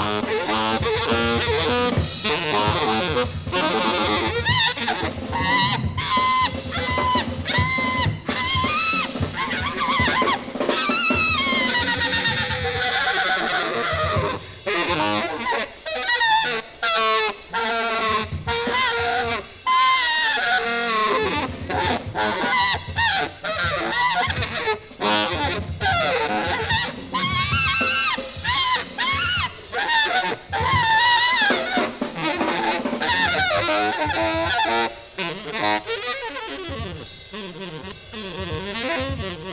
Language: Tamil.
Oh, Mm-hmm.